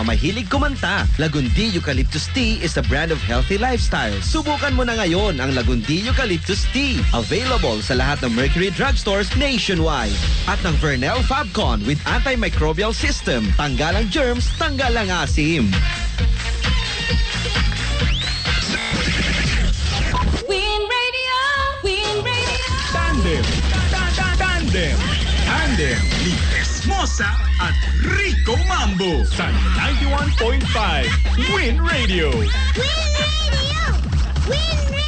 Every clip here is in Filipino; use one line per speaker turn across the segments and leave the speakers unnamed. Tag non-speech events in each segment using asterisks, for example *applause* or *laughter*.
mga mahilig kumanta. Lagundi Eucalyptus Tea is a brand of healthy lifestyle. Subukan mo na ngayon ang Lagundi Eucalyptus Tea. Available sa lahat ng Mercury drugstores nationwide. At ng Vernell Fabcon with antimicrobial system. Tanggal ang germs, tanggal ang asim.
Win Radio! Win Radio!
Tandem. Ta- ta- Tandem. Tandem ni Esmosa at Rico Mambo sa 91.5 Win Radio.
Win Radio! Win Radio!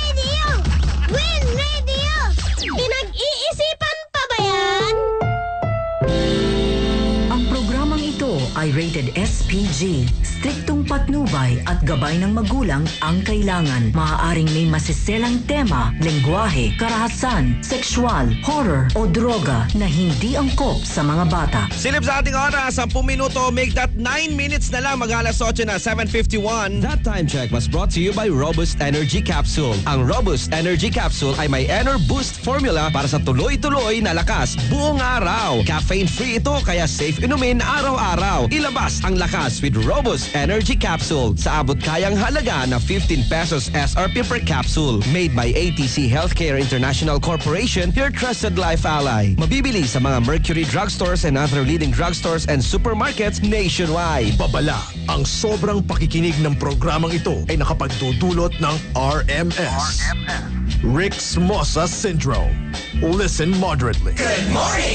Ay rated SPG. Striktong patnubay at gabay ng magulang ang kailangan. Maaaring may masiselang tema, lengguwahe, karahasan, sexual, horror o droga na hindi angkop sa mga bata.
Silip sa ating oras, 10 minuto, make that 9 minutes na lang, mag-alas 8 na, 7.51. That time check was brought to you by Robust Energy Capsule. Ang Robust Energy Capsule ay may Ener Boost formula para sa tuloy-tuloy na lakas buong araw. Caffeine-free ito, kaya safe inumin araw-araw. Ilabas ang lakas with Robust Energy Capsule sa abot kayang halaga na 15 pesos SRP per capsule. Made by ATC Healthcare International Corporation, your trusted life ally. Mabibili sa mga Mercury drugstores and other leading drugstores and supermarkets nationwide.
Babala, ang sobrang pakikinig ng programang ito ay nakapagdudulot ng RMS. Rick's Mossa Syndrome. Listen moderately.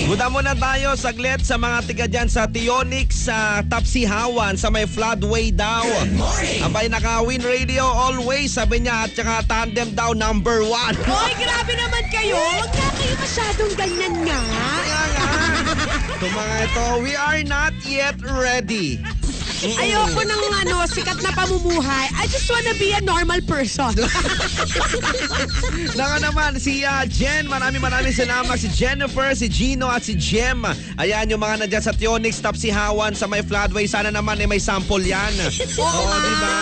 Buda muna tayo saglit sa mga tiga dyan sa Tionix sa Tapsihawan sa may floodway daw. Abay naka-win radio always sabi niya at saka tandem daw number one.
Hoy, grabe naman kayo! Huwag nga kayo masyadong ganyan nga.
Kaya nga. *laughs* Mga ito, we are not yet ready.
Ayoko ng ano, sikat na pamumuhay. I just wanna be a normal person. *laughs*
Naka naman si ah, Jen, maraming maraming salamat. Si Jennifer, si Gino at si Jem. Ayan yung mga nandyan sa Tionix, Tapsihawan sa may floodway. Sana naman eh, may sample yan. Oo,
nga.
di ba?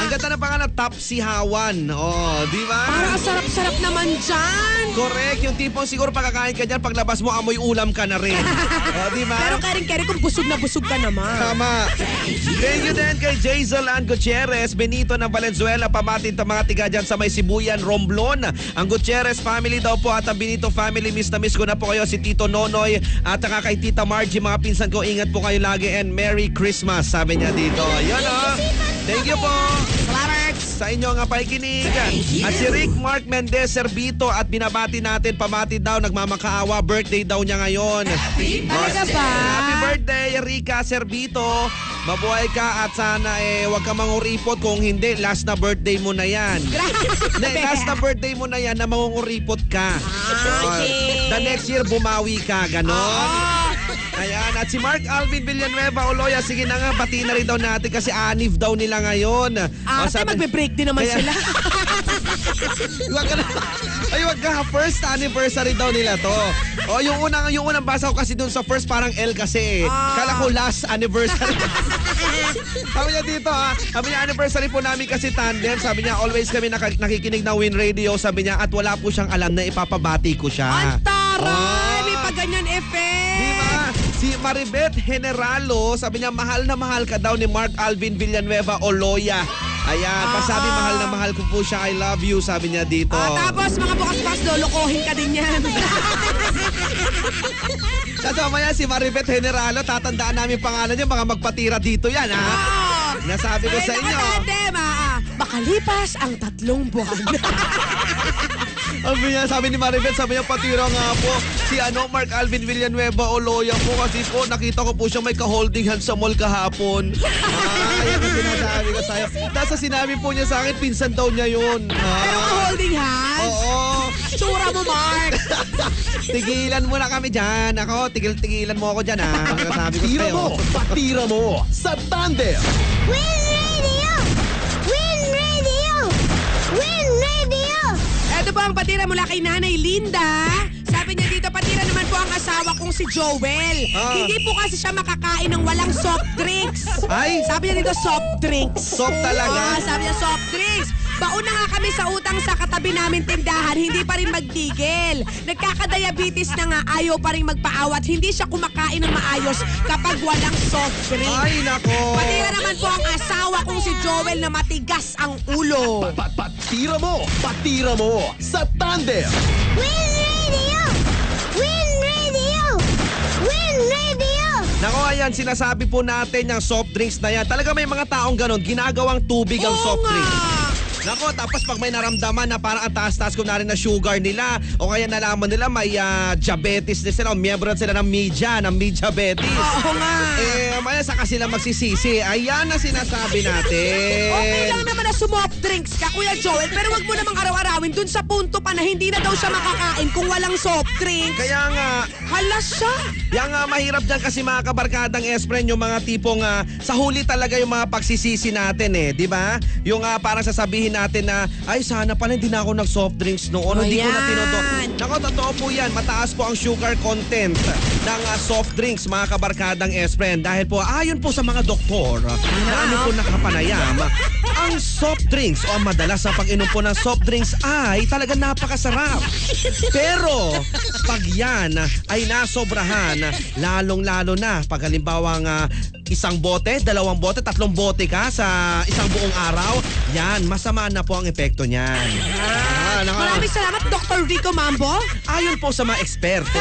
Ang ganda na pangalan, Tapsihawan. Oo, di ba?
Parang ang sarap-sarap naman dyan.
Correct. Yung tipong siguro pagkakain ka dyan, paglabas mo, amoy ulam ka na rin. *laughs* o, di ba?
Pero karing-kari kung busog na busog ka naman.
Tama. Thank you din kay Jazel Ann Gutierrez, Benito ng Valenzuela, pamatid sa mga tiga dyan sa may Sibuyan, Romblon. Ang Gutierrez family daw po at ang Benito family, miss na miss ko na po kayo si Tito Nonoy at saka kay Tita Margie, mga pinsan ko, ingat po kayo lagi and Merry Christmas, sabi niya dito. Yan o. Thank you po.
Salamat.
Sa inyo nga pakikinig. At si Rick Mark Mendez Servito at binabati natin, pamati daw, nagmamakaawa, birthday daw niya ngayon.
Talaga ba?
Happy birthday, Rica Servito. Mabuhay ka at sana eh wag ka manguripot kung hindi last na birthday mo na yan. Hindi, last na birthday mo na yan na mangunguripot ka.
Ah, okay.
The next year bumawi ka, ganon.
Oh,
Ayan, at si Mark Alvin Villanueva Oloya, sige na nga, pati na rin daw natin kasi anif daw nila ngayon. O,
ate,
sabi-
magbe-break din naman
Kaya-
sila. *laughs*
Wag ka na. Ay, wag ka. First anniversary daw nila to. O, yung unang, yung unang basa ko kasi dun sa first parang L kasi. eh.
Ah.
Kala ko last anniversary. *laughs* sabi niya dito ha. Sabi niya anniversary po namin kasi tandem. Sabi niya always kami naka- nakikinig ng Win Radio. Sabi niya at wala po siyang alam na ipapabati ko siya.
Ang taray!
Ah.
May pa ganyan effect.
Si Maribeth Generalo, sabi niya mahal na mahal ka daw ni Mark Alvin Villanueva Oloya. Ayan,
Ah,
pasabi
ah.
mahal na mahal ko po siya. I love you, sabi niya dito.
Ah, tapos mga bukas-bukas lolokohin ka din yan. *laughs*
Tapos mamaya si Maribeth Generalo, tatandaan namin pangalan niya, mga magpatira dito yan, ha?
Ah.
Nasabi ko
Ay,
sa inyo.
nakatandem, ah. Makalipas ang tatlong buwan. *laughs*
Sabi niya, sabi ni Maribeth, sabi niya, patira nga po si ano, Mark Alvin Villanueva Oloya po kasi po nakita ko po siya may ka-holding hands sa mall kahapon. *laughs* ah, yan ang sinasabi ko sa'yo. Tapos sinabi po niya sa akin, pinsan daw niya yun. Ah,
ka holding hands.
oo.
Tsura mo, Mark. *laughs*
Tigilan mo na kami dyan. Ako, tigil-tigilan mo ako dyan, ha? Sabi ko sa'yo.
mo, patira mo sa Tandem.
Win
ang patira mula kay Nanay Linda. Sabi niya dito, patira naman po ang asawa kong si Joel.
Ah.
Hindi po kasi siya makakain ng walang soft drinks.
Ay!
Sabi niya dito, soft drinks.
Soft talaga?
Ah, sabi niya, soft drinks. Bauna nga kami sa utang sa katabi namin tindahan, hindi pa rin magtigil. Nagkakadiabetes na nga, ayaw pa rin magpaawat. Hindi siya kumakain ng maayos kapag walang soft drinks.
Ay, nako.
Patira naman po Joel na matigas ang ulo.
Pat patira mo, patira mo sa Tandem.
Win Radio! Win Radio! Win Radio!
Nako, ayan, sinasabi po natin yung soft drinks na yan. Talaga may mga taong ganon, ginagawang tubig ang
Oo
soft
nga.
drinks. Nako, tapos pag may naramdaman na parang ang taas-taas ko na rin na sugar nila o kaya nalaman nila may ah, diabetes na sila o miyembro sila ng media, ng media-betes.
Oo nga.
Eh, maya saka sila magsisisi. Ayan na sinasabi natin.
Okay lang naman na sumoft drinks ka, Kuya Joel, pero wag mo namang araw-arawin dun sa punto pa na hindi na daw siya makakain kung walang soft drinks.
Kaya nga,
Hala siya.
Yang ah, mahirap dyan kasi mga kabarkadang Espren, yung mga tipong ah, sa huli talaga yung mga pagsisisi natin eh, di ba? Yung ah, parang sasabihin natin na, ay sana pala hindi na ako nag-soft drinks noon, hindi ko na
Ayan.
tinodo. Nako, totoo po yan, mataas po ang sugar content ng ah, soft drinks mga kabarkadang Espren. Dahil po, ayon po sa mga doktor, na ano po nakapanayam, ang soft drinks o ang madalas na pag-inom po ng soft drinks ay talaga napakasarap. Pero pag yan ay nasobrahan, lalong-lalo na pag halimbawang ah, isang bote, dalawang bote, tatlong bote ka sa isang buong araw, yan, masama na po ang epekto niyan. Ah, nako.
Maraming salamat, Dr. Rico Mambo.
Ayon po sa mga eksperto.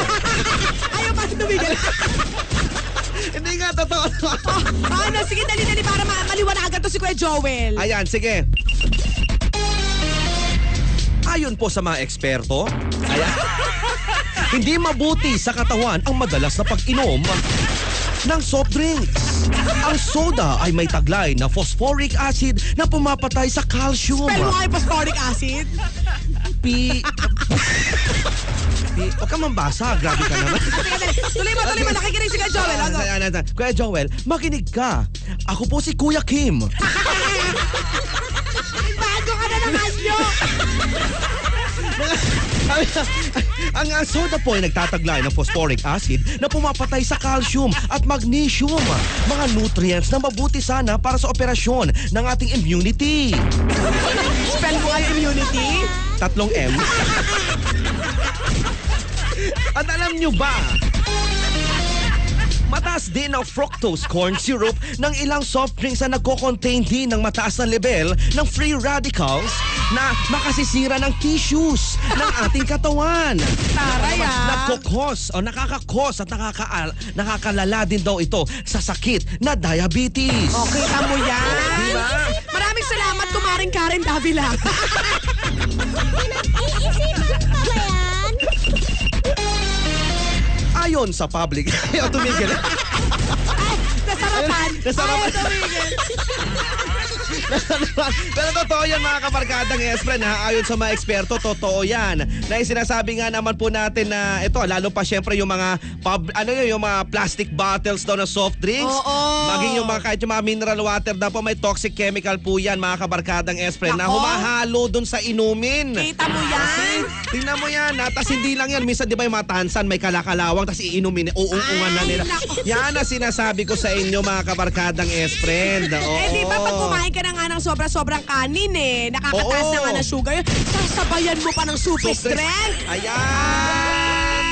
*laughs*
Ayaw pa tumigil.
Hindi nga totoo.
Ano, sige, dali-dali para ma- maliwanagan to si Kuya Joel.
Ayan, sige. Ayon po sa mga eksperto, ayan, *laughs* hindi mabuti sa katawan ang madalas na pag-inom ng soft drinks. Ang soda ay may taglay na phosphoric acid na pumapatay sa calcium.
Spell mo yung phosphoric acid.
P... *laughs* P... Huwag ka mambasa, grabe ka naman.
Ah. *laughs* Tuloy mo, tuloy mo. Nakikinig si Kuya Joel. Ano?
Ayan, ayan, ayan. Kuya Joel, makinig ka. Ako po si Kuya Kim.
Bago ka na naman nyo.
ang ang soda po ay nagtataglay ng phosphoric acid na pumapatay sa calcium at magnesium, mga nutrients na mabuti sana para sa operasyon ng ating immunity.
Spell mo immunity.
Tatlong M. At alam nyo ba, Mataas din ang fructose corn syrup ng ilang soft drinks na nagko-contain din ng mataas na level ng free radicals na makasisira ng tissues ng ating katawan.
Taray, ah.
Nagkokos o nakakakos at nakaka nakakalala din daw ito sa sakit na diabetes.
Okay, tamo yan.
Diba?
Maraming salamat, kumaring Karen Davila. *laughs*
Pinag-iisipan pa ba yan?
Ayon sa public. *laughs* Ayaw tumigil.
Nasarapan.
Nasarapan.
Ayaw tumigil. *laughs* *laughs*
Pero totoo yan mga kabarkadang Espren ha. Ayon sa mga eksperto, totoo yan. Na sinasabi nga naman po natin na ito, lalo pa syempre yung mga pub, ano yun, yung mga plastic bottles daw ng soft drinks.
Oo.
Maging yung mga kahit yung mga mineral water daw po may toxic chemical po yan mga kabarkadang Espren na humahalo dun sa inumin.
Kita mo yan.
Tingnan mo yan ha. Tapos hindi lang yan. Minsan di ba yung mga tansan may kalakalawang tapos iinumin. Uungungan na nila. Yan ang sinasabi ko sa inyo mga kabarkadang S-friend. Oo.
Eh di ba pag kumain ka na nga ng sobra-sobrang kanin eh, nakakataas
Oo.
na nga ng sugar, sasabayan mo pa ng super strength.
Ayan!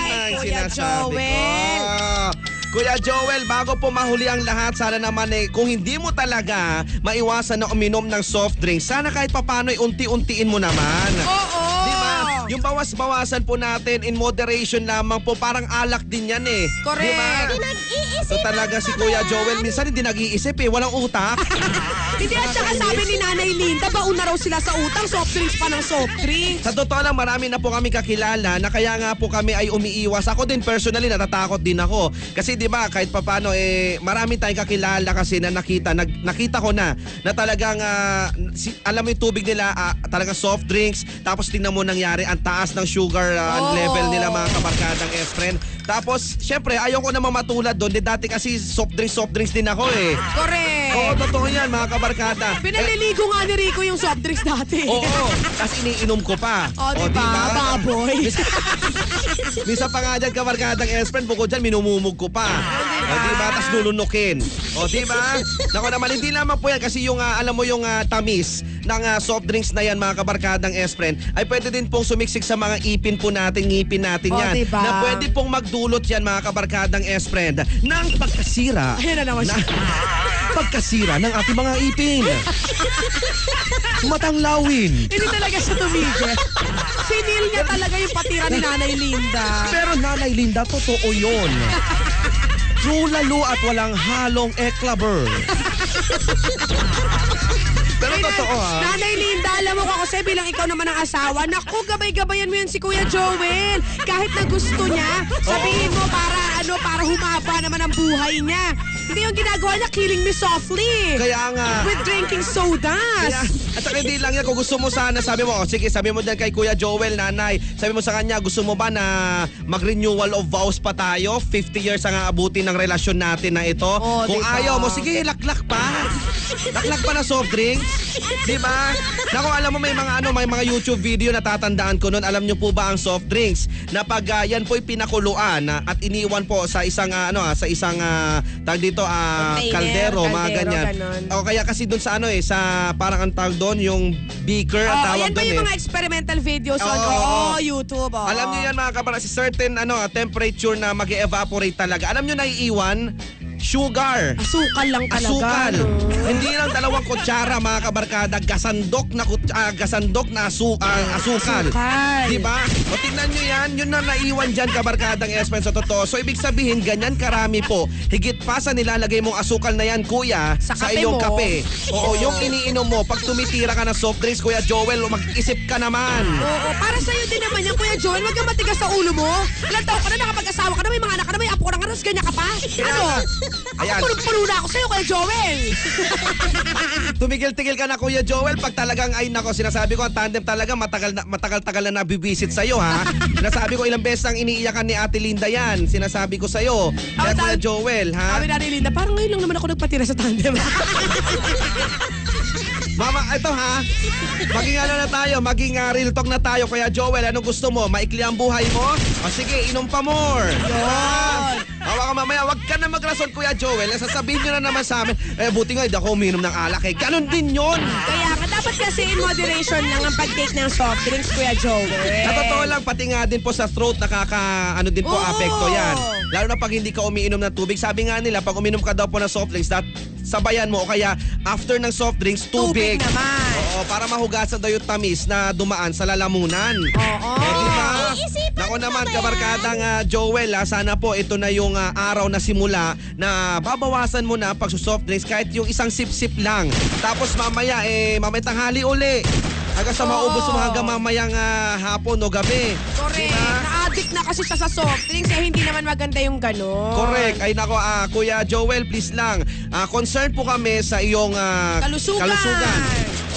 Ay,
ang
Kuya
sinasabi
Joel.
ko. Kuya Joel, bago po mahuli ang lahat, sana naman eh, kung hindi mo talaga maiwasan na uminom ng soft drink, sana kahit papano ay unti-untiin mo naman.
Oo.
Di ba? Yung bawas-bawasan po natin in moderation lamang po, parang alak din yan eh.
Correct.
Di ba?
Pinag-iisipan
So talaga si Kuya Joel, minsan hindi nag-iisip eh, walang utak. *laughs*
Hindi at saka sabi ni Nanay Linda, bauna raw sila sa utang, soft drinks pa ng soft drinks.
Sa totoo lang, marami na po kami kakilala na kaya nga po kami ay umiiwas. Ako din personally, natatakot din ako. Kasi di ba kahit papano, eh, marami tayong kakilala kasi na nakita, nag, nakita ko na, na talagang, ah, si, alam mo yung tubig nila, ah, talagang soft drinks, tapos tingnan mo nangyari, ang taas ng sugar ah,
Oo.
level nila mga kabarkadang S-friend. Tapos, syempre, ayaw ko naman matulad doon. Dati kasi soft drinks, soft drinks din ako eh.
Correct.
Oo, totoo yan mga kabarkada. Eh,
Pinaliligo nga ni Rico yung soft drinks dati.
Oo, tapos iniinom ko pa.
O, di ba? Baboy. *laughs*
Misa pa nga dyan, kabarkadang S-friend, bukod dyan, minumumog ko pa.
Di.
O, di ba? Tapos lulunukin. O, di ba? Nako naman, hindi lamang po yan kasi yung, ah, alam mo yung ah, tamis ng ah, soft drinks na yan, mga kabarkadang Espren, ay pwede din pong sumiksik sa mga ipin po natin, ngipin natin
O,
yan.
diba?
Na pwede pong magdulot yan, mga kabarkadang Espren, ng pagkasira.
Ayan na naman siya. *laughs*
pagkasira ng ating mga ipin. Matanglawin.
Hindi talaga siya tumigil. Sinil niya talaga yung patira ni Nanay Linda.
Pero Nanay Linda, totoo yun. True lalo at walang halong eklaber. Pero
Ay,
totoo ah. ha.
Nanay Linda, alam mo ko kasi bilang ikaw naman ang asawa, naku, gabay-gabayan mo yan si Kuya Joel. Kahit na gusto niya, sabihin mo para ano, para humaba naman ang buhay niya. Hindi yung ginagawa niya, killing me softly.
Kaya nga.
With drinking sodas.
Kaya, at saka hindi lang yan, kung gusto mo sana, sabi mo, oh, sige, sabi mo dyan kay Kuya Joel, nanay, sabi mo sa kanya, gusto mo ba na mag-renewal of vows pa tayo? 50 years ang aabuti ng relasyon natin na ito.
Oh,
kung
diba?
ayaw mo, sige, laklak pa. Laklak pa na soft drinks. Di ba? Naku, alam mo, may mga ano, may mga YouTube video na tatandaan ko noon. Alam nyo po ba ang soft drinks? Na pag ah, yan po'y pinakuluan ah, at iniwan po sa isang, ah, ano, ah, sa isang, ah, tag dito, ah,
Container,
kaldero, mga
kaldero,
ganyan.
ganon.
O kaya kasi doon sa ano eh, sa parang ang tawag doon, yung beaker ang
Oh,
tawag
yan ba
doon
yung
eh.
mga experimental videos on
Oo, oo.
oh, YouTube? Oh.
Alam niyo yan mga kapara, si certain ano, temperature na mag evaporate talaga. Alam niyo naiiwan? Sugar.
Asukal lang talaga.
Asukal.
no?
Hindi lang dalawang kutsara mga kabarkada, gasandok na kut- ah, gasandok na asu- ah, asukal.
Asukal.
Di ba? O tingnan nyo yan, yun na naiwan dyan kabarkadang Espen sa totoo. So ibig sabihin, ganyan karami po. Higit pa sa nilalagay mong asukal na yan, kuya,
Sa
sa
kape
iyong
mo.
kape. Oo, yung iniinom mo, pag tumitira ka ng soft drinks, kuya Joel, mag-isip ka naman.
Oo, para sa'yo din naman yan, Kuya Joel. Huwag kang matigas sa ulo mo. Ilan taon ka na, nakapag-asawa ka na, may mga anak ka na, may apo ka na, tapos ganyan ka pa. Ano?
Ayan.
Ako punong-puno na ako sa'yo, Kuya Joel. *laughs*
Tumigil-tigil ka na Kuya Joel pag talagang ay nako sinasabi ko ang tandem talaga matagal na matagal-tagal na nabibisit sa iyo ha. sinasabi ko ilang beses ang iniiyakan ni Ate Linda yan. Sinasabi ko sa iyo. Kaya
Oh,
Kuya Joel ha.
Sabi na ni Linda, parang ngayon lang naman ako nagpatira sa tandem. *laughs*
Mama, ito ha. Maging ano na tayo, maging uh, real talk na tayo. Kuya Joel, anong gusto mo? Maikli ang buhay mo? O sige, inom pa more. Yun. Hawa ka mamaya, wag ka na magrason Kuya Joel. Sasabihin nyo na naman sa amin, eh buti nga hindi ako uminom ng alak eh. Ganon din yon.
Kaya nga, dapat kasi in moderation lang ang pag-take ng soft drinks, Kuya Joel.
Sa totoo lang, pati nga din po sa throat, nakaka, ano din po,
Oo.
apekto yan. Lalo na pag hindi ka umiinom ng tubig. Sabi nga nila, pag uminom ka daw po ng soft drinks, that, sabayan mo o kaya after ng soft drinks, tubig.
Tubig naman.
Oo, para mahugasan daw yung tamis na dumaan sa lalamunan.
Oo.
Eh, di ba?
Iisipan
Naman, kabarkadang ah, Joel, ah, sana po ito na yung ah, araw na simula na babawasan mo na pag soft drinks kahit yung isang sip-sip lang. Tapos mamaya, eh, mamaya tanghali uli. Hanggang sa
Oo.
maubos mo hanggang mamayang ah, hapon o gabi.
Correct.
Diba?
Na-addict na kasi siya sa soft drinks, eh hindi naman maganda yung gano'n.
Correct. Ay nako, ah, Kuya Joel, please lang. Ah, concern po kami sa iyong ah,
Kalusugan.
kalusugan.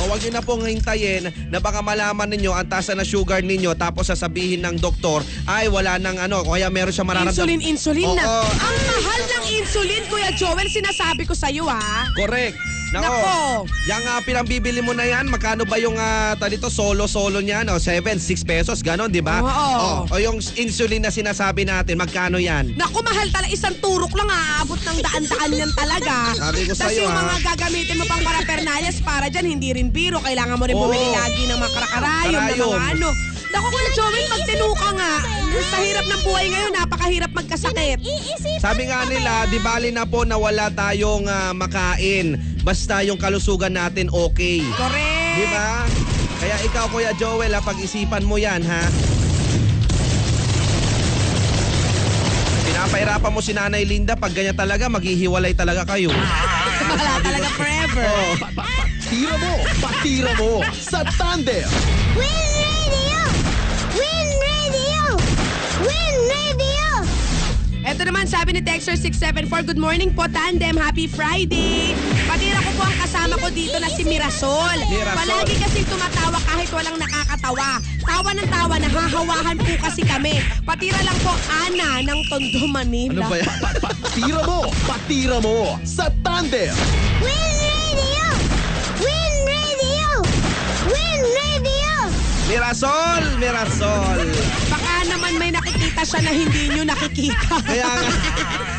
O wag niyo na pong hintayin na baka malaman ninyo ang tasa na sugar ninyo tapos sasabihin ng doktor ay wala nang ano, kaya meron siya mararamdaman.
Insulin, insulin na.
Oo.
Ang mahal ng insulin, Kuya Joel, sinasabi ko sa'yo, ha?
Correct. Nako.
Nako.
Yang uh, pinambibili mo na yan, magkano ba yung uh, dito solo-solo niya? No? 7, 6 pesos, ganon, di ba?
Oo.
Oh, o yung insulin na sinasabi natin, magkano yan?
Naku, mahal talaga. Isang turok lang, aabot ng daan-daan yan talaga.
Sabi ko sa'yo,
yung
ha?
mga gagamitin mo pang parapernalyas para dyan, hindi rin biro. Kailangan mo rin
Oo.
bumili lagi ng mga karakarayom, ng mga ano. Naku, Kuya Joel, magtinu ka nga. Sa hirap ng buhay ngayon, napakahirap magkasakit.
Sabi nga nila, di bali na po na wala tayong ah, makain. Basta yung kalusugan natin okay.
Correct.
Di ba? Kaya ikaw, Kuya Joel, ha, pag-isipan mo yan, ha? Pinapahirapan mo si Nanay Linda, pag ganyan talaga, maghihiwalay talaga kayo.
Wala talaga forever.
Oh.
Patira mo, patira mo sa tandem.
Win
Ito naman, sabi ni Texter 674, Good morning po, Tandem. Happy Friday. Patira ko po ang kasama ko dito na si Mirasol.
Mirasol.
Palagi kasing tumatawa kahit walang nakakatawa. Tawa ng tawa, nahahawahan po kasi kami. Patira lang po, Ana ng Tondo, Manila.
Ano ba yan?
Patira mo, patira mo sa tandem.
Win Radio! Win Radio! Win Radio!
Mirasol! Mirasol!
Naman may nakikita siya na hindi nyo nakikita. *laughs*
Kaya nga,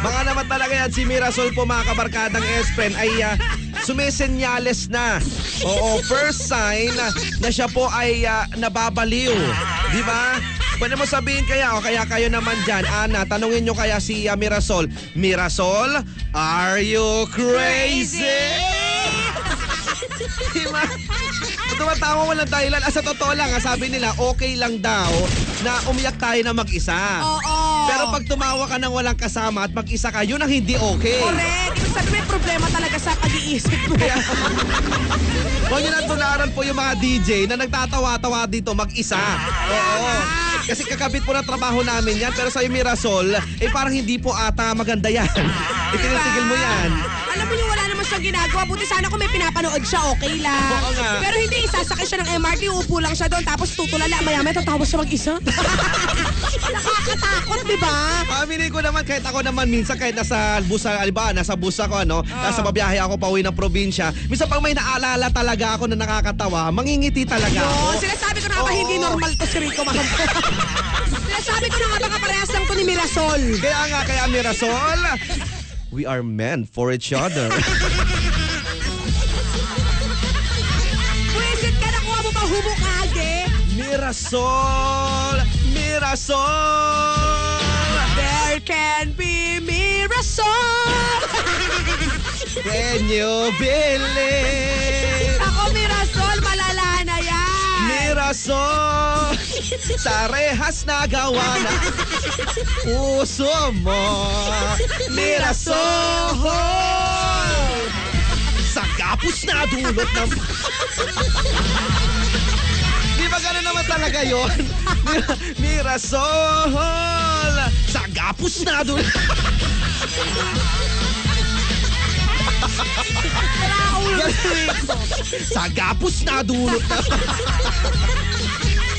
Baka naman talaga yan si Mirasol po mga kabarkadang S-Friend ay uh, sumisenyales na. Oo, first sign na, na siya po ay ah, nababaliw. Di ba? Pwede mo sabihin kaya, o kaya kayo naman dyan, Ana, tanungin nyo kaya si ah, Mirasol, Mirasol, are you crazy? Diba? Tumatawa mo lang dahilan. Ah, sa totoo lang, ah, sabi nila, okay lang daw na umiyak tayo na mag-isa.
Oo.
Pero pag tumawa ka ng walang kasama at mag-isa ka, yun ang hindi okay.
Correct. Ibig sabihin may problema talaga sa pag-iisip mo. *laughs*
Kaya, huwag nyo tularan po yung mga DJ na nagtatawa-tawa dito mag-isa. Oo. Kasi kakabit po ng trabaho namin yan. Pero sa Mirasol, eh parang hindi po ata maganda yan. Itinitigil mo yan.
Alam mo yung wala naman siyang ginagawa. Buti sana kung may pinapanood siya, okay lang.
Oo nga.
Pero hindi, sasakay siya ng MRT, uupo lang siya doon, tapos tutulala, maya-maya tatawa siya mag-isa. *laughs* Nakakatakot, di ba?
Aminin ko naman, kahit ako naman minsan, kahit nasa busa, aliba, nasa busa ko, ano, nasa babiyahe ako pauwi ng probinsya, minsan pag may naalala talaga ako na nakakatawa, mangingiti talaga ako.
Oo, sinasabi ko na nga ba
Oo.
hindi normal to si Rico Mahampo. *laughs* sinasabi ko na nga ba kaparehas lang to ni Mirasol.
Kaya nga, kaya Mirasol, we are meant for each other. *laughs*
Pwisit ka, nakuha mo ba humukage?
Mirasol, Mirasol.
There can be Mirasol.
Can you believe?
Ako, na yan.
Mirasol, sa rehas na gawa na puso mo. Mirasol, sa gapos na dulot ng... Di ba gano'n naman talaga? Mir- Mirasol, sa gapos na dulot... sa gapos na dulot ng...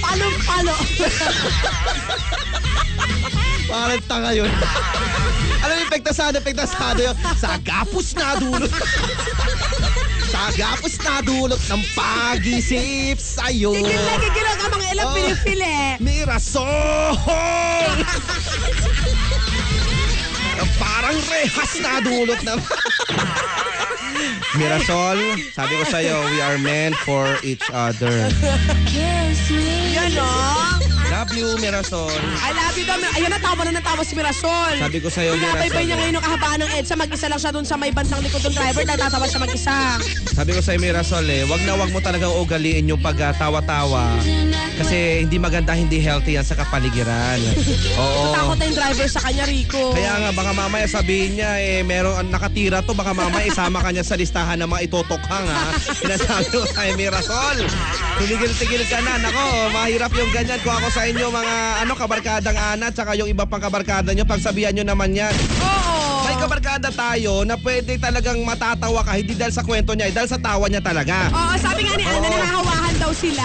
Palong-palo.
Parang tanga yun. Alam mo, pektasado, pektasado yun. Sa gapos na dulot. Sa gapos na dulot ng pag-isip sa'yo.
Gigil na gigil ang mga ilang
Oh.
pinipili.
Mirasol! *laughs* Parang rehas na dulot ng... Mirasol, sabi ko sa'yo, we are meant for each other.
Yan o.
Love you, Mirasol.
I love you daw. Ayun, natawa na natawa si Mirasol.
Sabi ko sa'yo,
Binabaybay niya
Mirasol.
ngayon ang kahabaan ng EDSA. Mag-isa lang siya doon sa may bandang likod ng driver. Natatawa siya mag-isa.
Sabi ko sa'yo, Mirasol, eh, wag na wag mo talaga ugaliin yung pagtawa-tawa. Kasi hindi maganda, hindi healthy yan sa kapaligiran. *laughs* Oo.
Takot na yung driver sa kanya, Rico.
Kaya nga, baka mamaya sabihin niya, eh, meron nakatira to, baka mamaya isama ka niya sa listahan ng mga itotokhang, ha? Sinasabi ko sa'yo, Mirasol. Tumigil-tigil ka na. Nako, mahirap yung ganyan. Kung ako sa inyo, mga ano, kabarkadang ana, tsaka yung iba pang kabarkada nyo, pagsabihan nyo naman yan.
Oo.
May kabarkada tayo na pwede talagang matatawa ka, hindi dahil sa kwento niya, eh, dahil sa tawa niya talaga.
Oo, sabi nga ni Ana,
Oo.
nahahawahan daw sila.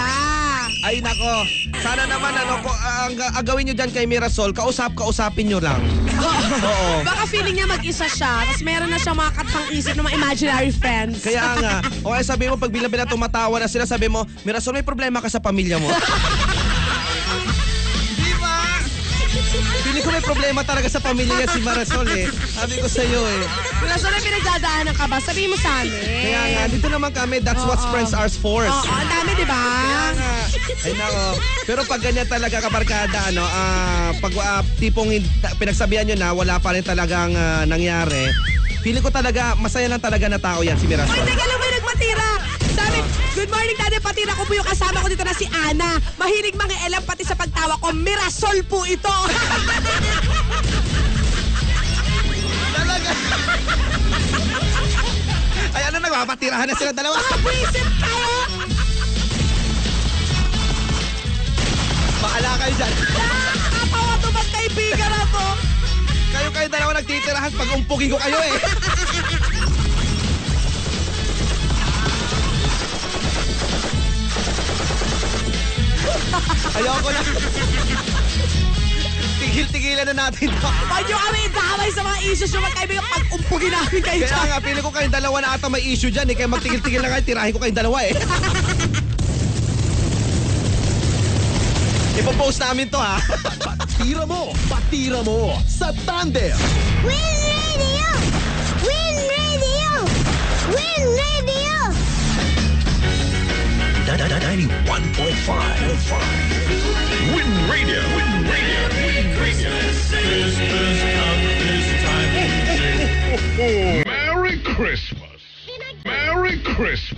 Ay nako, sana naman ano, ko, ang, ang gawin nyo dyan kay Mirasol, kausap-kausapin nyo lang. Oo.
Baka feeling niya mag-isa siya, tapos meron na siya mga katang isip ng mga imaginary friends.
Kaya nga, o kaya sabi mo, pag bilang-bilang tumatawa na sila, sabi mo, Mirasol, may problema ka sa pamilya mo. *laughs* Pili ko may problema talaga sa pamilya niya si Mirasol eh. Sabi ko sa'yo eh.
Mirasol, may pinagdadaanan ka ba? Sabihin mo sa amin.
Kaya nga, dito naman kami, that's what friends are for.
Oo, ang dami, di ba?
Kaya nga. Ay nako. Pero pag ganyan talaga kabarkada, ano, ah, pag ah, tipong hin- pinagsabihan nyo na wala pa rin talagang ah, nangyari, feeling ko talaga, masaya lang talaga na tao yan si Mirasol.
Uy, teka lang, may good morning, Daddy Patira ko po yung kasama ko dito na si Ana. Mahilig mga elam pati sa pagtawa ko. Mirasol po ito.
Talaga. Ay ano, nagpapatirahan na sila dalawa.
Buisit kayo.
Bahala kayo dyan.
Nakakatawa to magkaibigan na to.
Kayo kayo dalawa nagtitirahan pag umpugin ko kayo eh. Ayoko na. Tigil-tigilan na natin.
Huwag niyo kami idamay sa mga issues yung magkaibigan pag umpugin namin kayo
Kaya
dyan.
nga, pili ko kayong dalawa na ata may issue dyan eh. Kaya magtigil-tigil na kayo, tirahin ko kayong dalawa eh. Ipopost namin to ha.
Patira mo, patira mo sa Tandem.
Win Radio! Win Radio! Win Radio!
91.5.
Win Radio. Win Radio. Win Radio.
Merry Christmas. Merry Christmas.